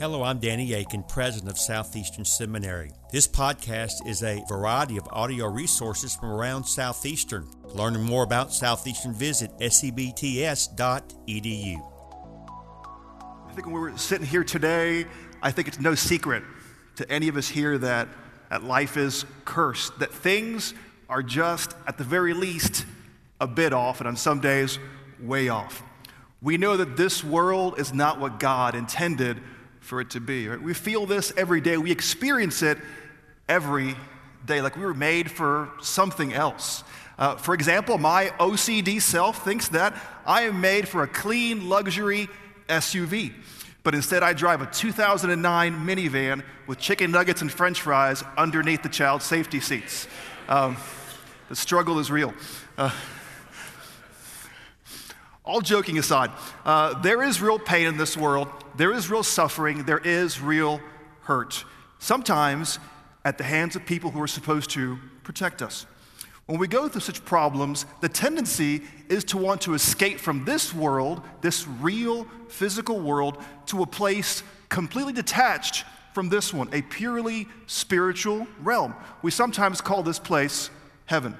Hello, I'm Danny Akin, president of Southeastern Seminary. This podcast is a variety of audio resources from around Southeastern. Learning more about Southeastern, visit sebts.edu. I think when we're sitting here today, I think it's no secret to any of us here that, that life is cursed, that things are just, at the very least, a bit off, and on some days, way off. We know that this world is not what God intended for it to be. Right? We feel this every day. We experience it every day, like we were made for something else. Uh, for example, my OCD self thinks that I am made for a clean luxury SUV. But instead, I drive a 2009 minivan with chicken nuggets and french fries underneath the child safety seats. Um, the struggle is real. Uh, all joking aside, uh, there is real pain in this world. There is real suffering. There is real hurt. Sometimes at the hands of people who are supposed to protect us. When we go through such problems, the tendency is to want to escape from this world, this real physical world, to a place completely detached from this one, a purely spiritual realm. We sometimes call this place heaven.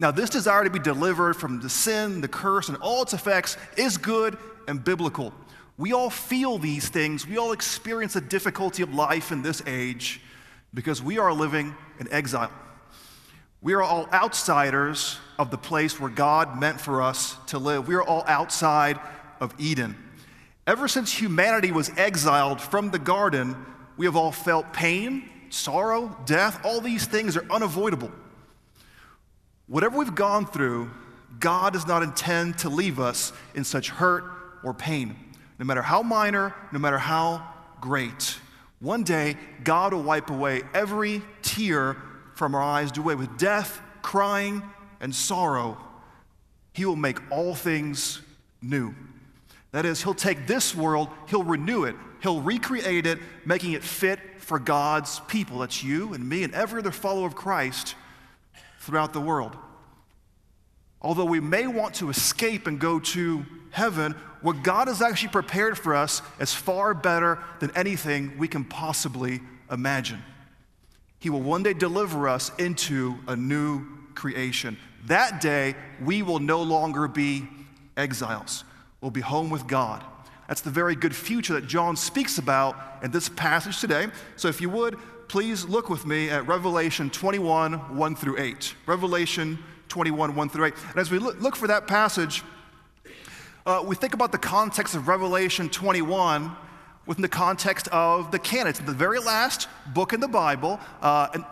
Now, this desire to be delivered from the sin, the curse, and all its effects is good and biblical. We all feel these things. We all experience the difficulty of life in this age because we are living in exile. We are all outsiders of the place where God meant for us to live. We are all outside of Eden. Ever since humanity was exiled from the garden, we have all felt pain, sorrow, death. All these things are unavoidable. Whatever we've gone through, God does not intend to leave us in such hurt or pain, no matter how minor, no matter how great. One day, God will wipe away every tear from our eyes, do away with death, crying, and sorrow. He will make all things new. That is, He'll take this world, He'll renew it, He'll recreate it, making it fit for God's people. That's you and me and every other follower of Christ throughout the world. Although we may want to escape and go to heaven, what God has actually prepared for us is far better than anything we can possibly imagine. He will one day deliver us into a new creation. That day, we will no longer be exiles. We'll be home with God. That's the very good future that John speaks about in this passage today. So, if you would, please look with me at Revelation 21, 1 through 8. Revelation 21, 1 through 8. And as we look, for that passage, uh, we think about the context of Revelation 21 within the context of the canon. It's the very last book in the Bible. Uh, and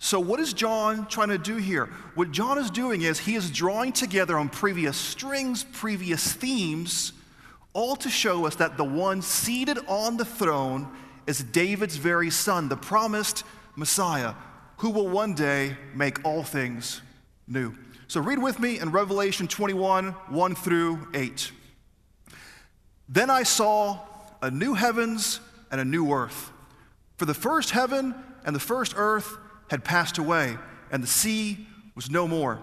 so, what is John trying to do here? What John is doing is he is drawing together on previous strings, previous themes, all to show us that the one seated on the throne is David's very son, the promised Messiah, who will one day make all things new. So read with me in Revelation 21 1 through 8. Then I saw a new heavens and a new earth. For the first heaven and the first earth had passed away, and the sea was no more.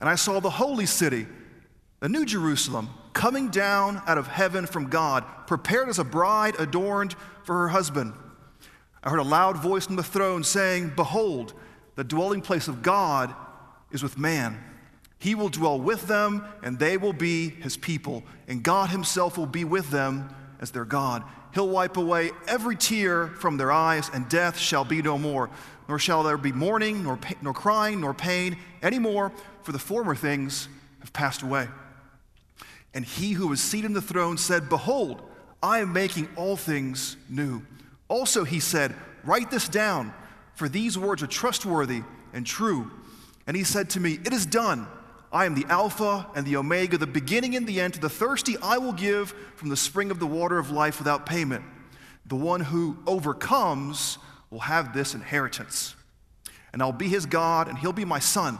And I saw the holy city, the new Jerusalem, coming down out of heaven from God, prepared as a bride adorned for her husband. I heard a loud voice from the throne saying, Behold, the dwelling place of God is with man. He will dwell with them, and they will be his people, and God himself will be with them as their God. He'll wipe away every tear from their eyes, and death shall be no more. Nor shall there be mourning, nor, pain, nor crying, nor pain anymore, for the former things have passed away. And he who was seated in the throne said, Behold, I am making all things new. Also, he said, Write this down, for these words are trustworthy and true. And he said to me, It is done. I am the Alpha and the Omega, the beginning and the end. To the thirsty, I will give from the spring of the water of life without payment. The one who overcomes will have this inheritance. And I'll be his God, and he'll be my son.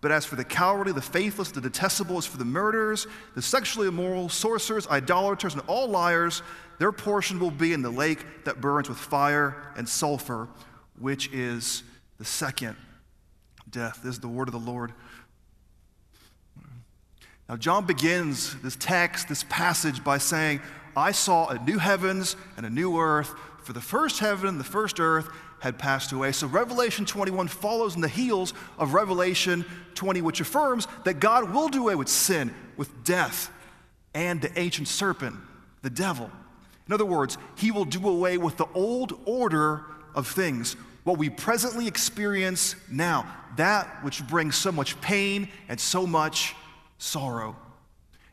But as for the cowardly, the faithless, the detestable, as for the murderers, the sexually immoral, sorcerers, idolaters, and all liars, their portion will be in the lake that burns with fire and sulfur, which is the second death. This is the word of the Lord. Now, John begins this text, this passage, by saying, I saw a new heavens and a new earth, for the first heaven and the first earth had passed away. So Revelation 21 follows in the heels of Revelation 20, which affirms that God will do away with sin, with death, and the ancient serpent, the devil. In other words, he will do away with the old order of things, what we presently experience now, that which brings so much pain and so much sorrow.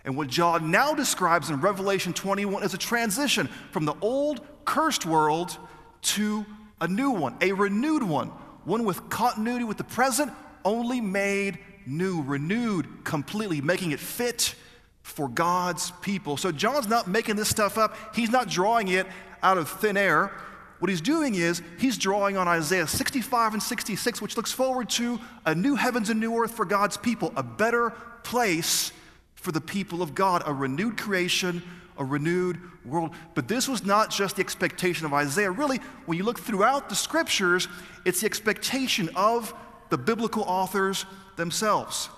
And what John now describes in Revelation 21 is a transition from the old cursed world to a new one, a renewed one, one with continuity with the present, only made new, renewed completely, making it fit for God's people. So John's not making this stuff up, he's not drawing it out of thin air. What he's doing is he's drawing on Isaiah 65 and 66, which looks forward to a new heavens and new earth for God's people, a better place for the people of God, a renewed creation, a renewed world. But this was not just the expectation of Isaiah. Really, when you look throughout the scriptures, it's the expectation of the biblical authors themselves.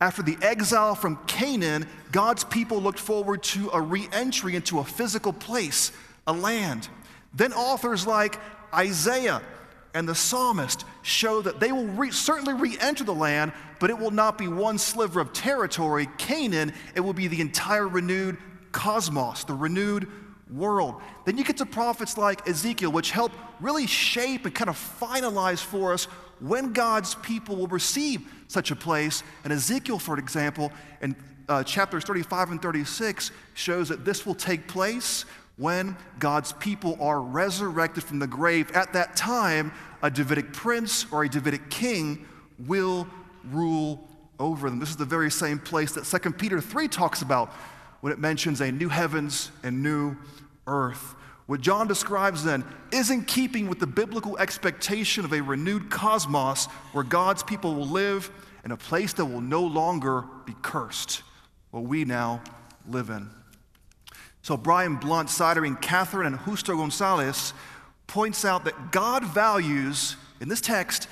After the exile from Canaan, God's people looked forward to a re entry into a physical place, a land. Then authors like Isaiah and the psalmist show that they will re- certainly re enter the land, but it will not be one sliver of territory, Canaan, it will be the entire renewed cosmos, the renewed world. Then you get to prophets like Ezekiel, which help really shape and kind of finalize for us when God's people will receive such a place. And Ezekiel, for example, in uh, chapters 35 and 36, shows that this will take place when God's people are resurrected from the grave. At that time, a Davidic prince or a Davidic king will rule over them. This is the very same place that 2 Peter 3 talks about when it mentions a new heavens and new earth. What John describes then is in keeping with the biblical expectation of a renewed cosmos where God's people will live in a place that will no longer be cursed, what we now live in. So, Brian Blount, citing Catherine and Justo Gonzalez, points out that God values, in this text,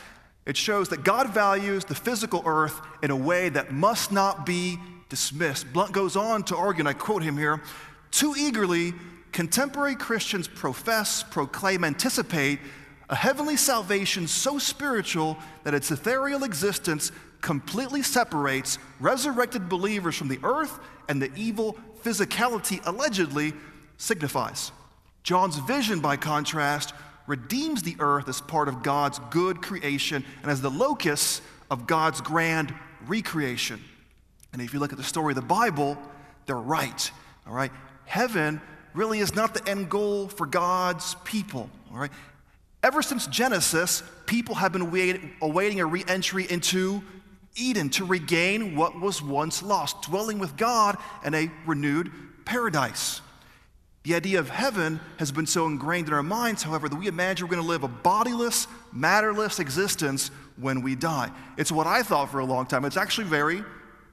it shows that God values the physical earth in a way that must not be dismissed. Blount goes on to argue, and I quote him here too eagerly, contemporary Christians profess, proclaim, anticipate a heavenly salvation so spiritual that its ethereal existence completely separates resurrected believers from the earth and the evil physicality allegedly signifies. John's vision, by contrast, redeems the earth as part of God's good creation and as the locus of God's grand recreation. And if you look at the story of the Bible, they're right. All right? Heaven really is not the end goal for God's people. All right? Ever since Genesis, people have been awaiting a re entry into Eden to regain what was once lost, dwelling with God in a renewed paradise. The idea of heaven has been so ingrained in our minds, however, that we imagine we're going to live a bodiless, matterless existence when we die. It's what I thought for a long time. It's actually very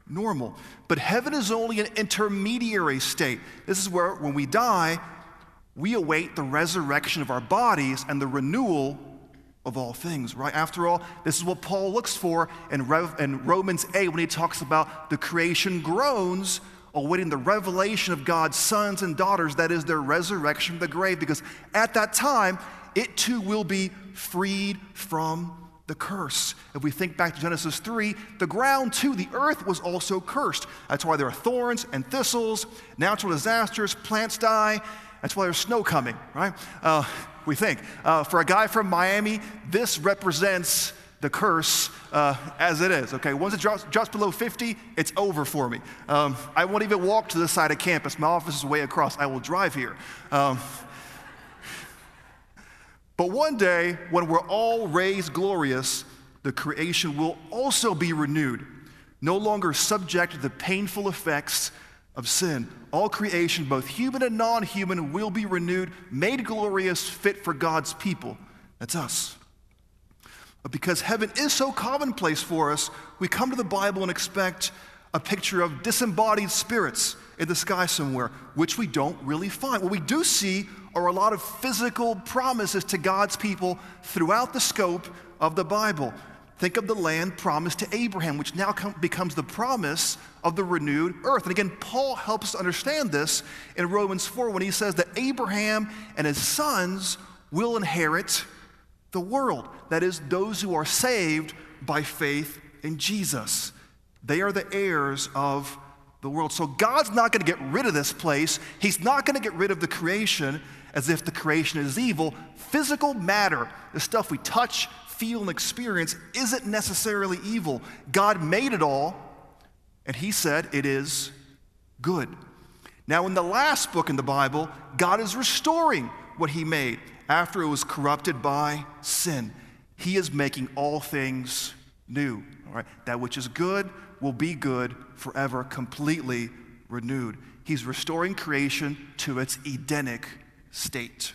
normal. But heaven is only an intermediary state. This is where, when we die, we await the resurrection of our bodies and the renewal of all things, right? After all, this is what Paul looks for in, in Romans 8 when he talks about the creation groans, awaiting the revelation of God's sons and daughters, that is, their resurrection from the grave, because at that time, it too will be freed from the curse. If we think back to Genesis 3, the ground too, the earth was also cursed. That's why there are thorns and thistles, natural disasters, plants die. That's why there's snow coming, right? Uh, we think. Uh, for a guy from Miami, this represents the curse uh, as it is. Okay, once it drops, drops below 50, it's over for me. Um, I won't even walk to the side of campus. My office is way across. I will drive here. Um, but one day, when we're all raised glorious, the creation will also be renewed, no longer subject to the painful effects of sin. All creation, both human and non human, will be renewed, made glorious, fit for God's people. That's us. But because heaven is so commonplace for us, we come to the Bible and expect a picture of disembodied spirits in the sky somewhere, which we don't really find. What we do see are a lot of physical promises to God's people throughout the scope of the Bible. Think of the land promised to Abraham, which now com- becomes the promise of the renewed earth. And again, Paul helps us understand this in Romans 4 when he says that Abraham and his sons will inherit the world. That is, those who are saved by faith in Jesus. They are the heirs of the world. So God's not going to get rid of this place. He's not going to get rid of the creation as if the creation is evil. Physical matter, the stuff we touch, feel, and experience, isn't necessarily evil. God made it all, and He said it is good. Now, in the last book in the Bible, God is restoring what He made after it was corrupted by sin. He is making all things new. All right? That which is good will be good forever, completely renewed. He's restoring creation to its Edenic state.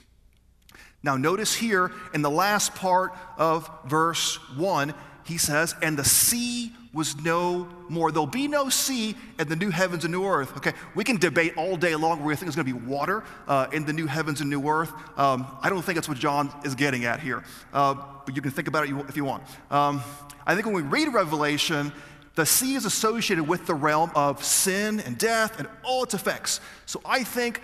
Now, notice here in the last part of verse 1, he says, And the sea was no more. There'll be no sea in the new heavens and new earth. Okay, we can debate all day long where we think there's going to be water uh, in the new heavens and new earth. Um, I don't think that's what John is getting at here, uh, but you can think about it if you want. Um, I think when we read Revelation, the sea is associated with the realm of sin and death and all its effects. So I think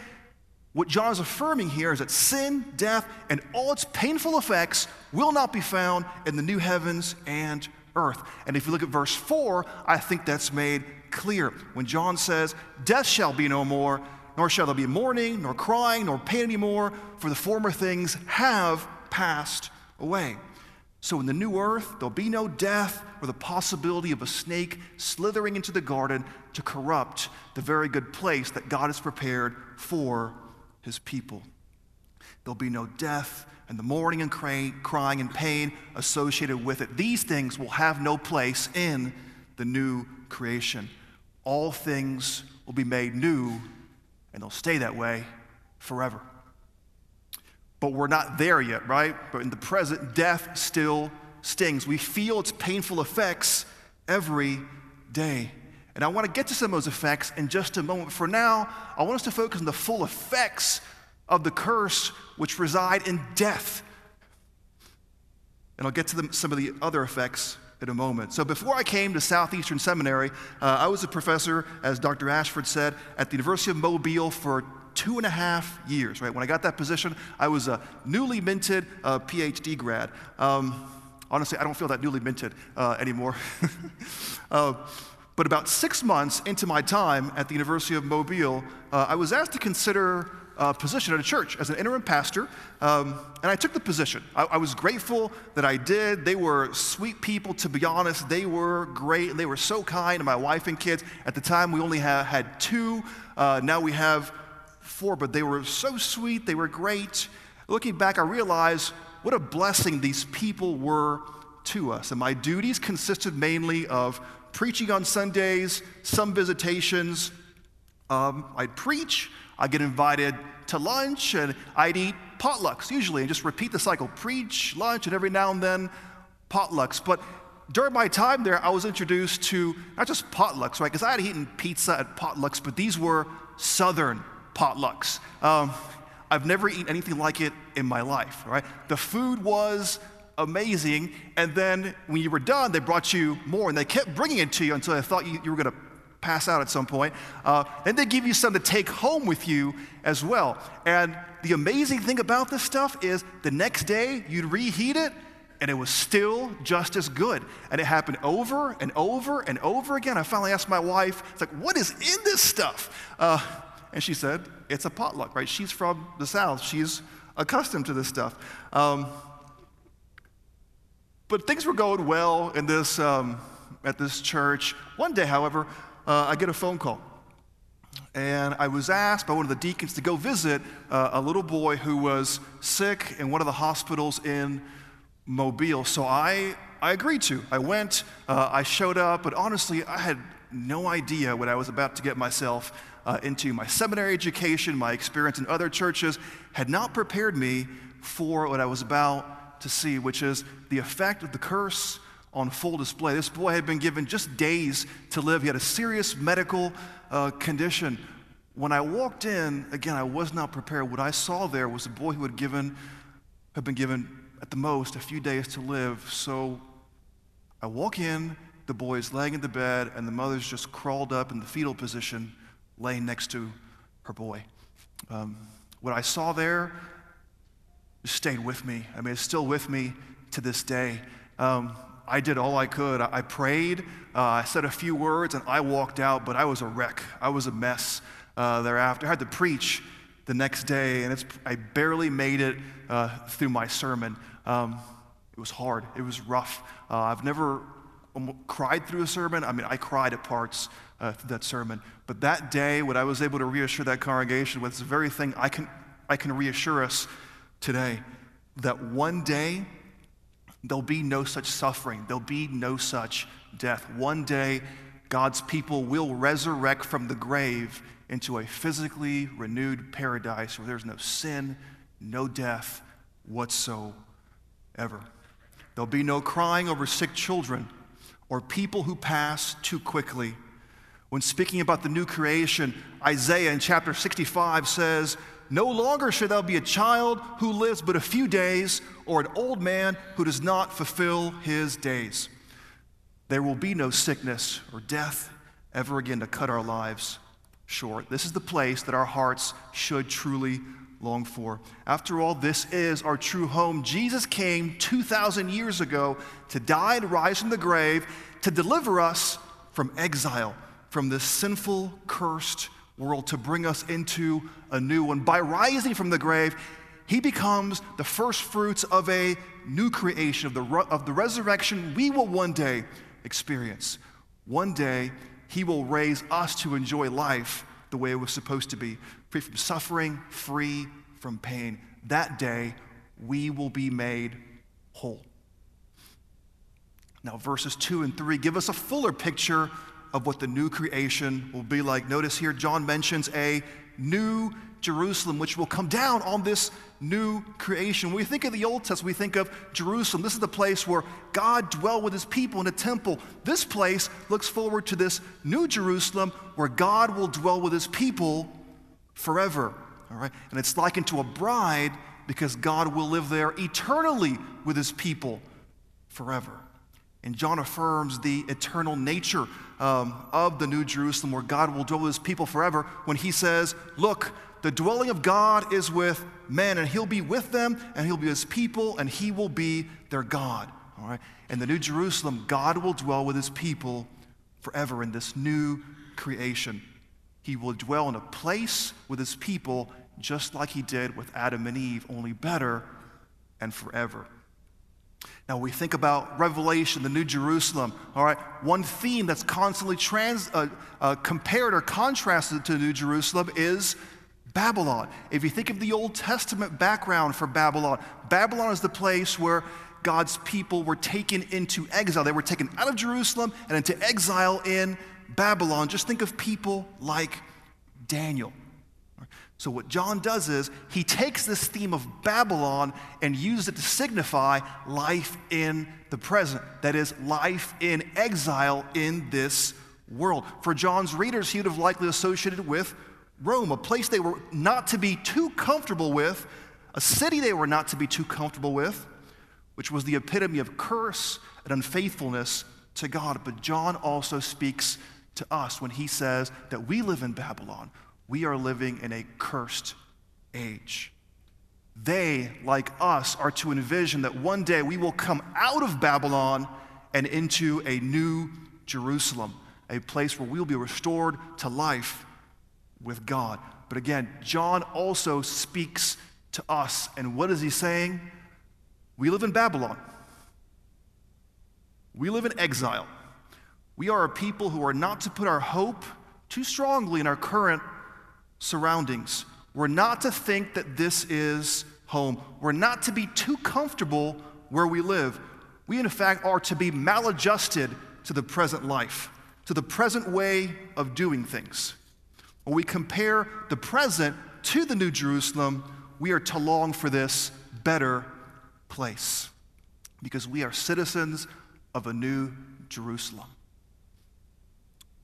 what John is affirming here is that sin, death, and all its painful effects will not be found in the new heavens and earth. And if you look at verse 4, I think that's made clear. When John says, Death shall be no more, nor shall there be mourning, nor crying, nor pain anymore, for the former things have passed away. So in the new earth, there'll be no death or the possibility of a snake slithering into the garden to corrupt the very good place that God has prepared for his people. There'll be no death and the mourning and crying and pain associated with it. These things will have no place in the new creation. All things will be made new, and they'll stay that way forever. But we're not there yet, right? But in the present, death still stings. We feel its painful effects every day. And I want to get to some of those effects in just a moment. For now, I want us to focus on the full effects of the curse which reside in death. And I'll get to the, some of the other effects in a moment. So, before I came to Southeastern Seminary, uh, I was a professor, as Dr. Ashford said, at the University of Mobile for two and a half years, right? When I got that position, I was a newly minted uh, PhD grad. Um, honestly, I don't feel that newly minted uh, anymore. but about six months into my time at the University of Mobile, uh, I was asked to consider a position at a church as an interim pastor, um, and I took the position. I, I, was grateful that I did. They were sweet people, to be honest. They were great, and they were so kind to my wife and kids. At the time, we only ha- had two. Uh, now we have four, but they were so sweet. They were great. Looking back, I realized what a blessing these people were to us. And my duties consisted mainly of preaching on Sundays, some visitations. Um, I'd preach, I'd get invited to lunch, and I'd eat potlucks usually, and just repeat the cycle preach, lunch, and every now and then potlucks. But during my time there, I was introduced to not just potlucks, right? Because I had eaten pizza at potlucks, but these were Southern potlucks. Um, I've never eaten anything like it in my life, right? The food was amazing, and then when you were done, they brought you more, and they kept bringing it to you until I thought you, you were going to pass out at some point. Uh, and they give you some to take home with you as well. And the amazing thing about this stuff is the next day you'd reheat it and it was still just as good. And it happened over and over and over again. I finally asked my wife, it's like, what is in this stuff? Uh, and she said, it's a potluck, right? She's from the South. She's accustomed to this stuff. Um, but things were going well in this, um, at this church. One day, however, uh, I get a phone call. And I was asked by one of the deacons to go visit uh, a little boy who was sick in one of the hospitals in Mobile. So I, I agreed to. I went, uh, I showed up, but honestly, I had no idea what I was about to get myself uh, into. My seminary education, my experience in other churches had not prepared me for what I was about to see, which is the effect of the curse on full display. This boy had been given just days to live. He had a serious medical uh, condition. When I walked in, again, I was not prepared. What I saw there was a boy who had given, had been given at the most a few days to live. So I walk in, the boy is laying in the bed, and the mother's just crawled up in the fetal position, laying next to her boy. Um, what I saw there stayed with me. I mean, it's still with me to this day. Um, I did all I could. I, prayed, uh, I said a few words, and I walked out, but I was a wreck. I was a mess uh, thereafter. I had to preach the next day, and I barely made it uh, through my sermon. Um, it was hard, it was rough. Uh, I've never cried through a sermon. I mean, I cried at parts uh, through that sermon. But that day, what I was able to reassure that congregation with is the very thing I can, I can reassure us today that one day there'll be no such suffering, there'll be no such death. One day, God's people will resurrect from the grave into a physically renewed paradise where there's no sin, no death whatsoever. There'll be no crying over sick children or people who pass too quickly. When speaking about the new creation, Isaiah in chapter 65 says, No longer shall there be a child who lives but a few days, or an old man who does not fulfill his days. There will be no sickness or death ever again to cut our lives short. This is the place that our hearts should truly long for. After all, this is our true home. Jesus came 2,000 years ago to die and rise from the grave to deliver us from exile, from this sinful, cursed world, to bring us into a new one. By rising from the grave, he becomes the first fruits of a new creation, of the, of the resurrection we will one day experience. One day, he will raise us to enjoy life the way it was supposed to be free from suffering, free from pain. That day, we will be made whole. Now, verses 2 and 3 give us a fuller picture of what the new creation will be like. Notice here, John mentions a new Jerusalem, which will come down on this new creation. When we think of the Old Testament, we think of Jerusalem. This is the place where God dwelled with his people in a temple. This place looks forward to this new Jerusalem where God will dwell with his people forever. All right? And it's likened to a bride because God will live there eternally with his people forever. And John affirms the eternal nature um, of the New Jerusalem where God will dwell with his people forever when he says, Look, the dwelling of God is with men, and he'll be with them, and he'll be his people, and he will be their God. All right? In the New Jerusalem, God will dwell with his people forever in this new creation. He will dwell in a place with his people just like he did with Adam and Eve, only better and forever. Now, we think about Revelation, the New Jerusalem, all right? One theme that's constantly trans, uh, uh, compared or contrasted to New Jerusalem is Babylon. If you think of the Old Testament background for Babylon, Babylon is the place where God's people were taken into exile. They were taken out of Jerusalem and into exile in Babylon. Just think of people like Daniel. So, what John does is he takes this theme of Babylon and uses it to signify life in the present. That is, life in exile in this world. For John's readers, he would have likely associated with Rome, a place they were not to be too comfortable with, a city they were not to be too comfortable with, which was the epitome of curse and unfaithfulness to God. But John also speaks to us when he says that we live in Babylon we are living in a cursed age. They, like us, are to envision that one day we will come out of Babylon and into a new Jerusalem, a place where we will be restored to life with God. But again, John also speaks to us. And what is he saying? We live in Babylon, we live in exile. We are a people who are not to put our hope too strongly in our current surroundings. We're not to think that this is home. We're not to be too comfortable where we live. We, in fact, are to be maladjusted to the present life, to the present way of doing things. When we compare the present to the New Jerusalem, we are to long for this better place because we are citizens of a new Jerusalem.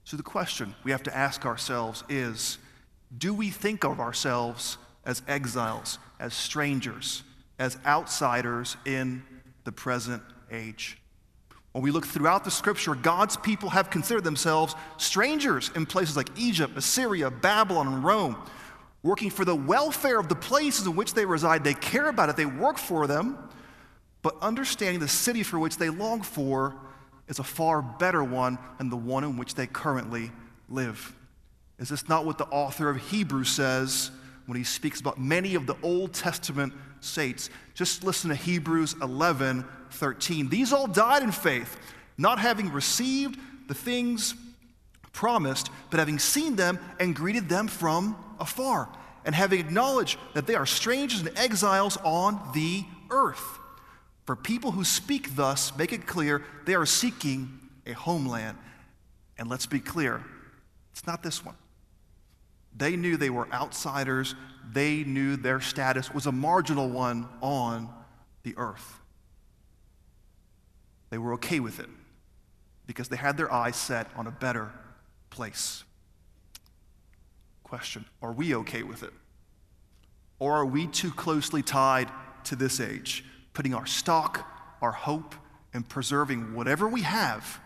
So, the question we have to ask ourselves is do we think of ourselves as exiles, as strangers, as outsiders in the present age? When we look throughout the scripture, God's people have considered themselves strangers in places like Egypt, Assyria, Babylon, and Rome, working for the welfare of the places in which they reside. They care about it, they work for them, but understanding the city for which they long for is a far better one than the one in which they currently live. Is this not what the author of Hebrews says when he speaks about many of the Old Testament saints? Just listen to Hebrews 11 13. These all died in faith, not having received the things promised, but having seen them and greeted them from afar, and having acknowledged that they are strangers and exiles on the earth. For people who speak thus make it clear they are seeking a homeland. And let's be clear, it's not this one. They knew they were outsiders, they knew their status was a marginal one on the earth. They were okay with it because they had their eyes set on a better place. Question Are we okay with it? Or are we too closely tied to this age? putting our stock, our hope, and preserving whatever we have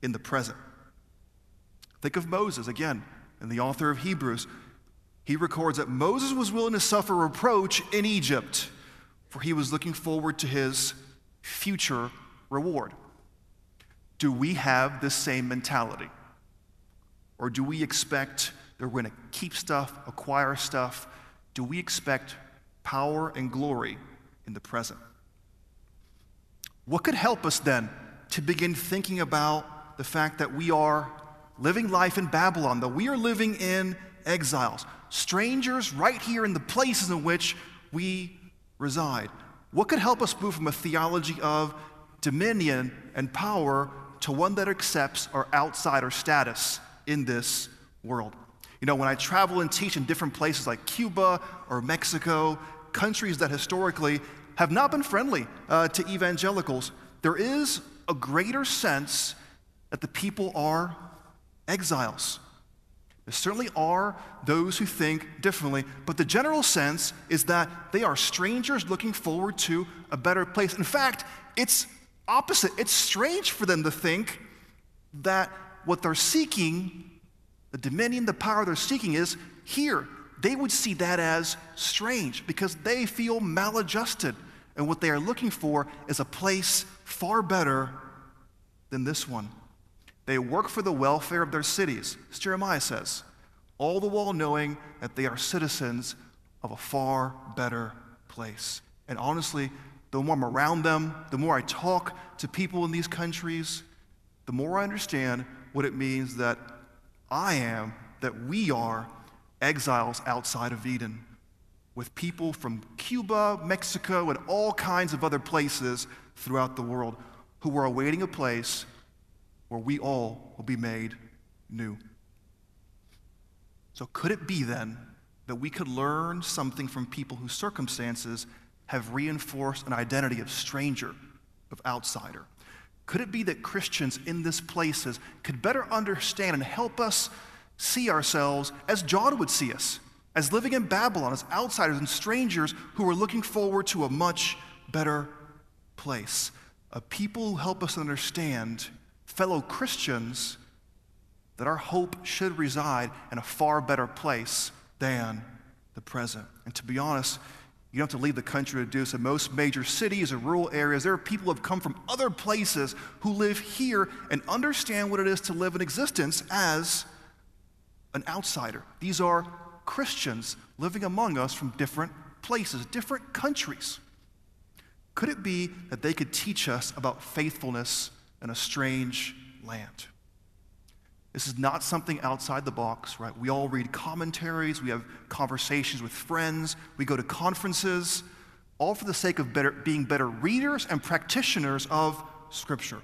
in the present. Think of Moses again, and the author of Hebrews. He records that Moses was willing to suffer reproach in Egypt, for he was looking forward to his future reward. Do we have this same mentality? Or do we expect that we're going to keep stuff, acquire stuff? Do we expect power and glory in the present. What could help us then to begin thinking about the fact that we are living life in Babylon, that we are living in exiles, strangers right here in the places in which we reside? What could help us move from a theology of dominion and power to one that accepts our outsider status in this world? You know, when I travel and teach in different places like Cuba or Mexico, countries that historically have not been friendly uh, to evangelicals, there is a greater sense that the people are exiles. There certainly are those who think differently, but the general sense is that they are strangers looking forward to a better place. In fact, it's opposite. It's strange for them to think that what they're seeking, the dominion, the power they're seeking, is here they would see that as strange because they feel maladjusted. And what they are looking for is a place far better than this one. They work for the welfare of their cities, as Jeremiah says, all the while knowing that they are citizens of a far better place. And honestly, the more I'm around them, the more I talk to people in these countries, the more I understand what it means that I am, that we are exiles outside of Eden, with people from Cuba, Mexico, and all kinds of other places throughout the world who are awaiting a place where we all will be made new. So, could it be then that we could learn something from people whose circumstances have reinforced an identity of stranger, of outsider? Could it be that Christians in these places could better understand and help us see ourselves as John would see us, as living in Babylon, as outsiders and strangers who are looking forward to a much better place. A people who help us understand, fellow Christians, that our hope should reside in a far better place than the present. And to be honest, you don't have to leave the country to do so. Most major cities or rural areas, there are people who have come from other places who live here and understand what it is to live in existence as an outsider. These are Christians living among us from different places, different countries. Could it be that they could teach us about faithfulness in a strange land? This is not something outside the box, right? We all read commentaries, we have conversations with friends, we go to conferences, all for the sake of better, being better readers and practitioners of Scripture.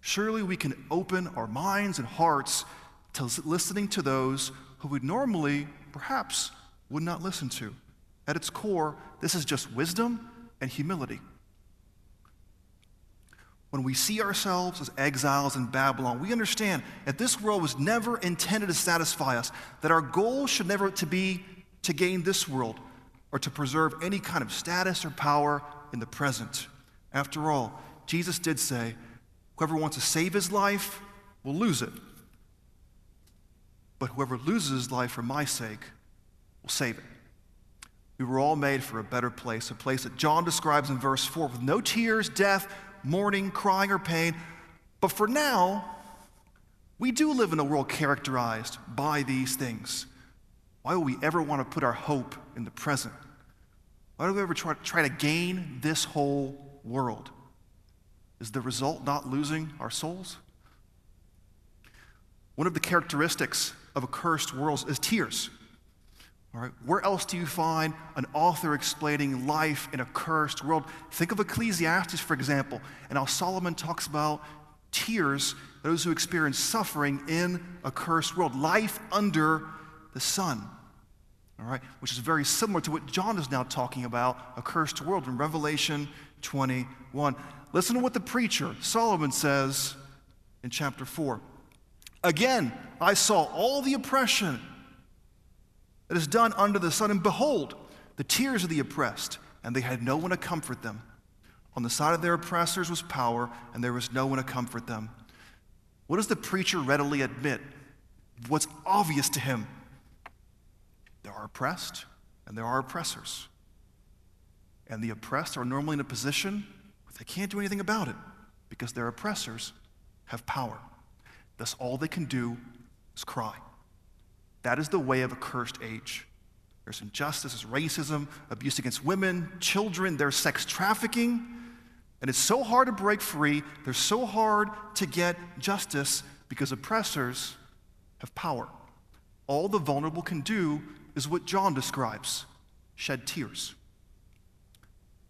Surely we can open our minds and hearts to listening to those who we normally, perhaps, would not listen to. At its core, this is just wisdom and humility. When we see ourselves as exiles in Babylon, we understand that this world was never intended to satisfy us, that our goal should never to be to gain this world or to preserve any kind of status or power in the present. After all, Jesus did say, Whoever wants to save his life will lose it. But whoever loses his life for my sake will save it. We were all made for a better place, a place that John describes in verse 4 with no tears, death, mourning, crying, or pain. But for now, we do live in a world characterized by these things. Why would we ever want to put our hope in the present? Why do we ever try, try to gain this whole world? Is the result not losing our souls? One of the characteristics of a cursed world is tears. All right, where else do you find an author explaining life in a cursed world? Think of Ecclesiastes, for example, and how Solomon talks about tears, those who experience suffering in a cursed world, life under the sun. All right, which is very similar to what John is now talking about, a cursed world in Revelation 21. Listen to what the preacher, Solomon, says in chapter 4. Again, I saw all the oppression that is done under the sun, and behold, the tears of the oppressed, and they had no one to comfort them. On the side of their oppressors was power, and there was no one to comfort them. What does the preacher readily admit? What's obvious to him? There are oppressed, and there are oppressors. And the oppressed are normally in a position where they can't do anything about it because their oppressors have power. Thus, all they can do is cry. That is the way of a cursed age. There's injustice, there's racism, abuse against women, children, there's sex trafficking. And it's so hard to break free, there's so hard to get justice because oppressors have power. All the vulnerable can do is what John describes shed tears.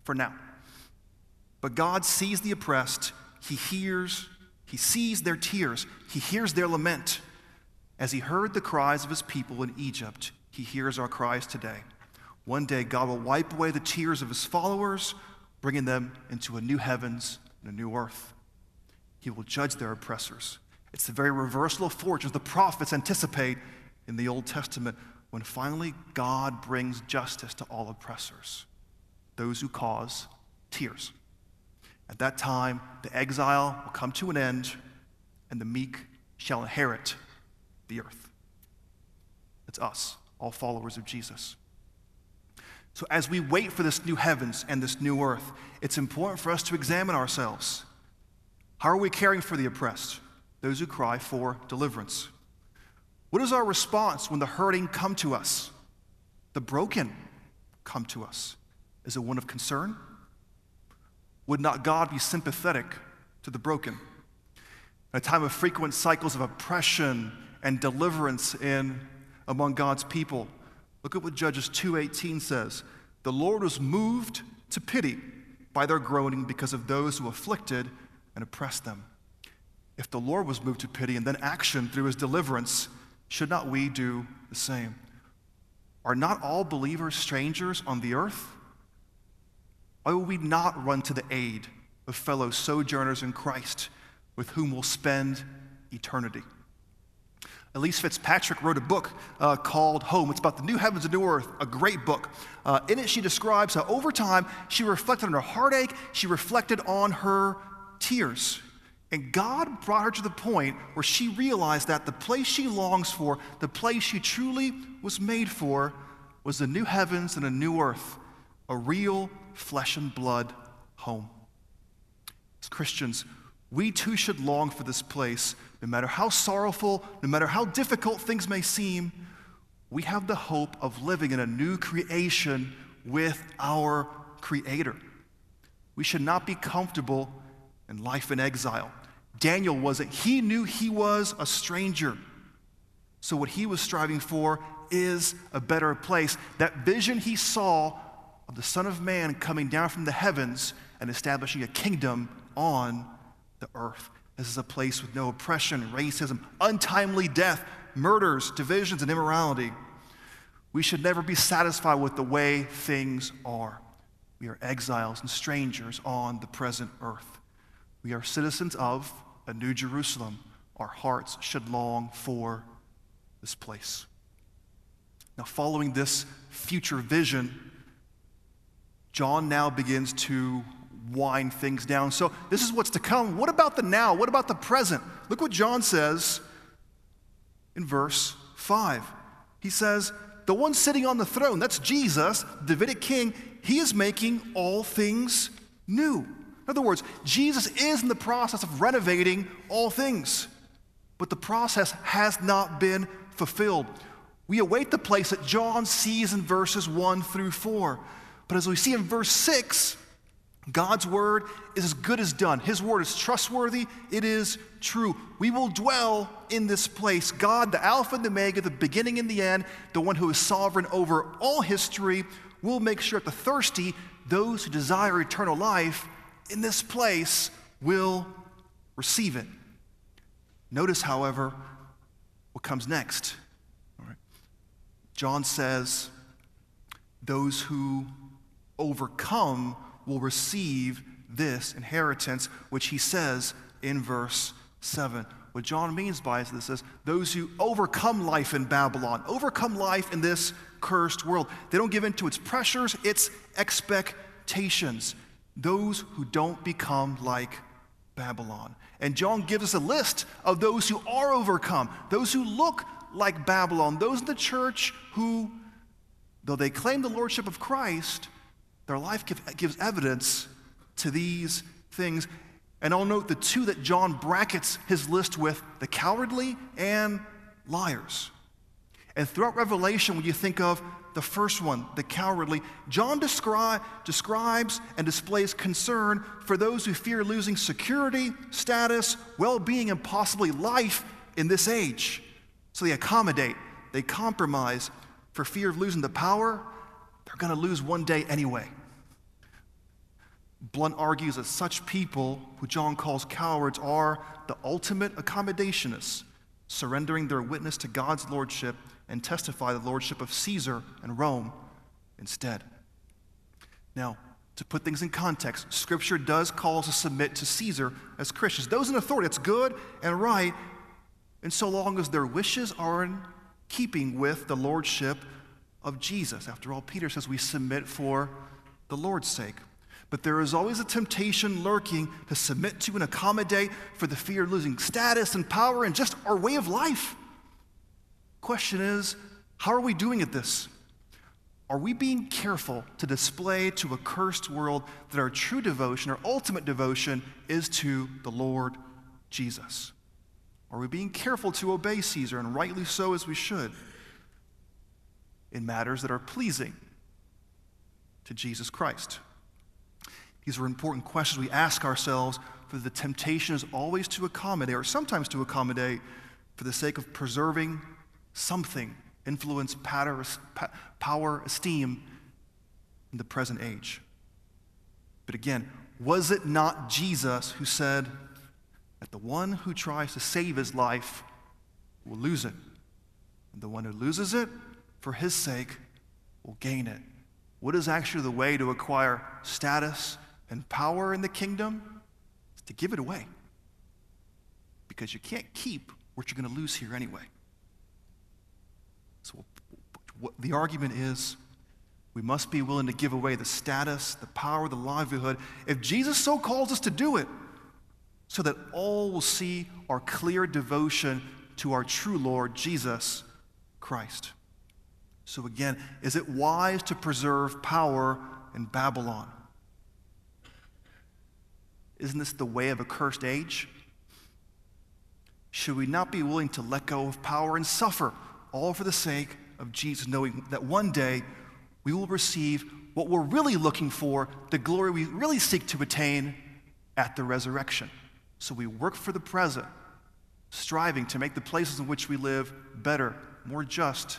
For now. But God sees the oppressed, He hears, He sees their tears, He hears their lament. As he heard the cries of his people in Egypt, he hears our cries today. One day, God will wipe away the tears of his followers, bringing them into a new heavens and a new earth. He will judge their oppressors. It's the very reversal of fortunes the prophets anticipate in the Old Testament when finally God brings justice to all oppressors, those who cause tears. At that time, the exile will come to an end, and the meek shall inherit the earth. It's us, all followers of Jesus. So, as we wait for this new heavens and this new earth, it's important for us to examine ourselves. How are we caring for the oppressed, those who cry for deliverance? What is our response when the hurting come to us, the broken come to us? Is it one of concern? Would not God be sympathetic to the broken? In a time of frequent cycles of oppression and deliverance in among God's people. Look at what Judges 2:18 says. The Lord was moved to pity by their groaning because of those who afflicted and oppressed them. If the Lord was moved to pity and then action through his deliverance, should not we do the same? Are not all believers strangers on the earth? Why will we not run to the aid of fellow sojourners in Christ with whom we'll spend eternity? Elyse Fitzpatrick wrote a book uh, called Home. It's about the new heavens and new earth, a great book. Uh, in it, she describes how over time she reflected on her heartache, she reflected on her tears. And God brought her to the point where she realized that the place she longs for, the place she truly was made for, was the new heavens and a new earth, a real flesh and blood home. As Christians, we too should long for this place no matter how sorrowful, no matter how difficult things may seem, we have the hope of living in a new creation with our Creator. We should not be comfortable in life in exile. Daniel wasn't. He knew he was a stranger. So, what he was striving for is a better place. That vision he saw of the Son of Man coming down from the heavens and establishing a kingdom on the earth. This is a place with no oppression, racism, untimely death, murders, divisions, and immorality. We should never be satisfied with the way things are. We are exiles and strangers on the present earth. We are citizens of a new Jerusalem. Our hearts should long for this place. Now, following this future vision, John now begins to wind things down. So, this is what's to come. What about the now? What about the present? Look what John says in verse 5. He says, The one sitting on the throne, that's Jesus, Davidic king, he is making all things new. In other words, Jesus is in the process of renovating all things, but the process has not been fulfilled. We await the place that John sees in verses 1 through 4. But as we see in verse 6, God's word is as good as done. His word is trustworthy, it is true. We will dwell in this place. God, the Alpha and the Omega, the beginning and the end, the one who is sovereign over all history, will make sure that the thirsty, those who desire eternal life, in this place will receive it. Notice, however, what comes next. John says, Those who overcome will receive this inheritance, which he says in verse 7. What John means by this is those who overcome life in Babylon, overcome life in this cursed world. They don't give in to its pressures, its expectations. Those who don't become like Babylon. And John gives us a list of those who are overcome, those who look like Babylon, those in the church who, though they claim the lordship of Christ, their life give, gives evidence to these things. And I'll note the two that John brackets his list with the cowardly and liars. And throughout Revelation, when you think of the first one, the cowardly, John descri- describes and displays concern for those who fear losing security, status, well being, and possibly life in this age. So they accommodate, they compromise for fear of losing the power they're going to lose one day anyway. Blount argues that such people, who John calls cowards, are the ultimate accommodationists, surrendering their witness to God's lordship and testify the lordship of Caesar and Rome instead. Now, to put things in context, Scripture does call us to submit to Caesar as Christians. Those in authority, it's good and right, and so long as their wishes are in keeping with the lordship of Jesus. After all, Peter says we submit for the Lord's sake. But there is always a temptation lurking to submit to and accommodate for the fear of losing status and power and just our way of life. Question is, how are we doing at this? Are we being careful to display to a cursed world that our true devotion, our ultimate devotion, is to the Lord Jesus? Are we being careful to obey Caesar, and rightly so as we should? In matters that are pleasing to Jesus Christ? These are important questions we ask ourselves, for the temptation is always to accommodate, or sometimes to accommodate, for the sake of preserving something, influence, power, esteem in the present age. But again, was it not Jesus who said that the one who tries to save his life will lose it, and the one who loses it for his sake will gain it. What is actually the way to acquire status and power in the kingdom? It's to give it away. Because you can't keep what you're going to lose here anyway. So, the argument is we must be willing to give away the status, the power, the livelihood, if Jesus so calls us to do it, so that all will see our clear devotion to our true Lord, Jesus Christ. So, again, is it wise to preserve power in Babylon? Isn't this the way of a cursed age? Should we not be willing to let go of power and suffer, all for the sake of Jesus, knowing that one day we will receive what we're really looking for, the glory we really seek to attain at the resurrection? So we work for the present, striving to make the places in which we live better, more just,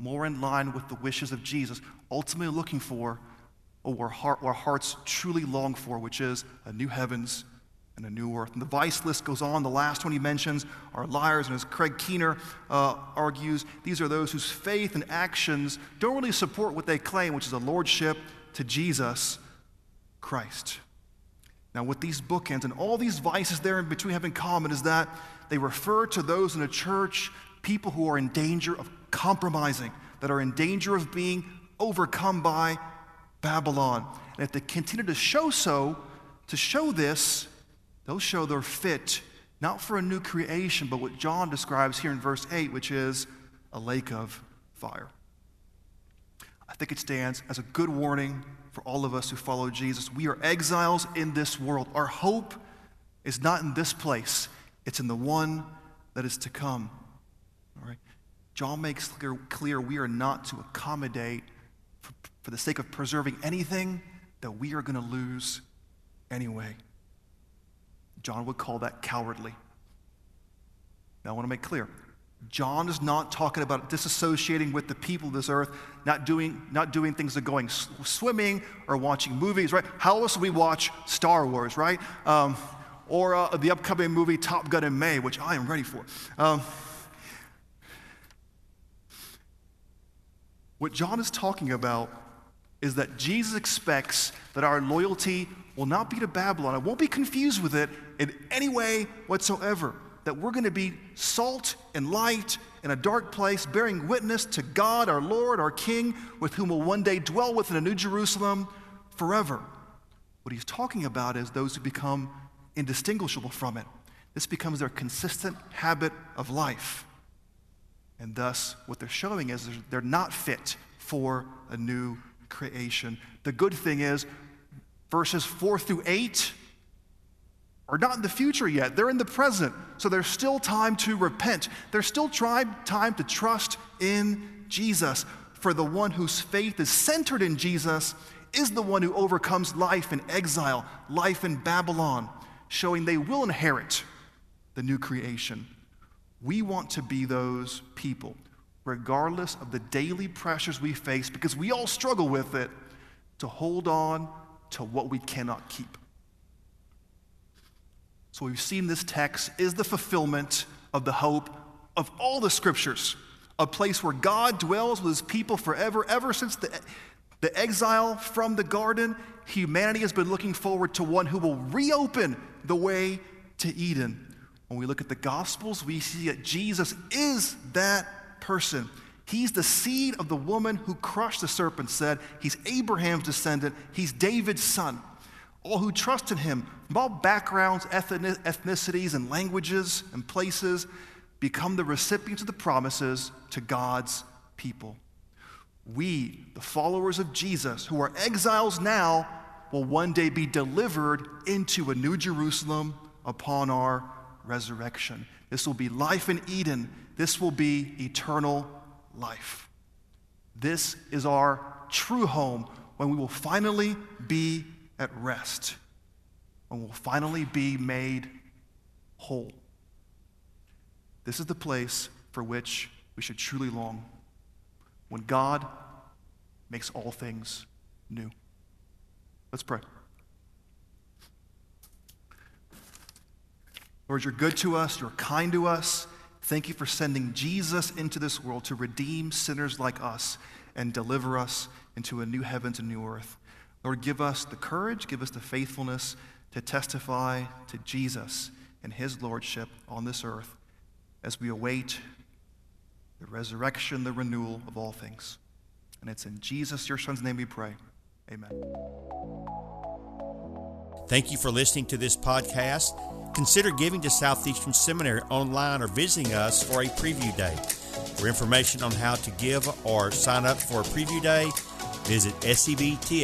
more in line with the wishes of Jesus, ultimately looking for or heart, our hearts truly long for, which is a new heavens and a new earth. And the vice list goes on. The last one he mentions are liars, and as Craig Keener uh, argues, these are those whose faith and actions don't really support what they claim, which is a lordship to Jesus Christ. Now, what these bookends and all these vices there in between have in common is that they refer to those in a church, people who are in danger of compromising, that are in danger of being overcome by Babylon. And if they continue to show so, to show this, they'll show they're fit not for a new creation, but what John describes here in verse 8, which is a lake of fire. I think it stands as a good warning for all of us who follow Jesus. We are exiles in this world. Our hope is not in this place, it's in the one that is to come. John makes clear, clear we are not to accommodate for, for the sake of preserving anything that we are going to lose anyway. John would call that cowardly. Now, I want to make clear John is not talking about disassociating with the people of this earth, not doing, not doing things like going swimming or watching movies, right? How else do we watch Star Wars, right? Um, or uh, the upcoming movie Top Gun in May, which I am ready for. Um, what John is talking about is that Jesus expects that our loyalty will not be to Babylon. I won't be confused with it in any way whatsoever. That we're going to be salt and light in a dark place, bearing witness to God, our Lord, our King, with whom we'll one day dwell within a new Jerusalem forever. What he's talking about is those who become indistinguishable from it. This becomes their consistent habit of life. And thus, what they're showing is they're not fit for a new creation. The good thing is, verses 4 through 8 are not in the future yet, they're in the present. So there's still time to repent. There's still time to trust in Jesus. For the one whose faith is centered in Jesus is the one who overcomes life in exile, life in Babylon, showing they will inherit the new creation. We want to be those people regardless of the daily pressures we face, because we all struggle with it, to hold on to what we cannot keep. So we've seen this text is the fulfillment of the hope of all the scriptures, a place where God dwells with his people forever, ever since the, the exile from the garden. Humanity has been looking forward to one who will reopen the way to Eden. When we look at the Gospels, we see that Jesus is that person. He's the seed of the woman who crushed the serpent, said. He's Abraham's descendant. He's David's son. All who trust in him, from all backgrounds, ethnicities, and languages and places, become the recipients of the promises to God's people. We, the followers of Jesus, who are exiles now, will one day be delivered into a new Jerusalem upon our resurrection. This will be life in Eden this will be eternal life. This is our true home when we will finally be at rest, when we'll finally be made whole. This is the place for which we should truly long when God makes all things new. Let's pray. Lord, you're good to us, you're kind to us. Thank you for sending Jesus into this world to redeem sinners like us and deliver us into a new heavens and new earth. Lord, give us the courage, give us the faithfulness to testify to Jesus and his lordship on this earth as we await the resurrection, the renewal of all things. And it's in Jesus, your son's name, we pray. Amen. Thank you for listening to this podcast. Consider giving to Southeastern Seminary online or visiting us for a preview day. For information on how to give or sign up for a preview day, visit sebts.edu.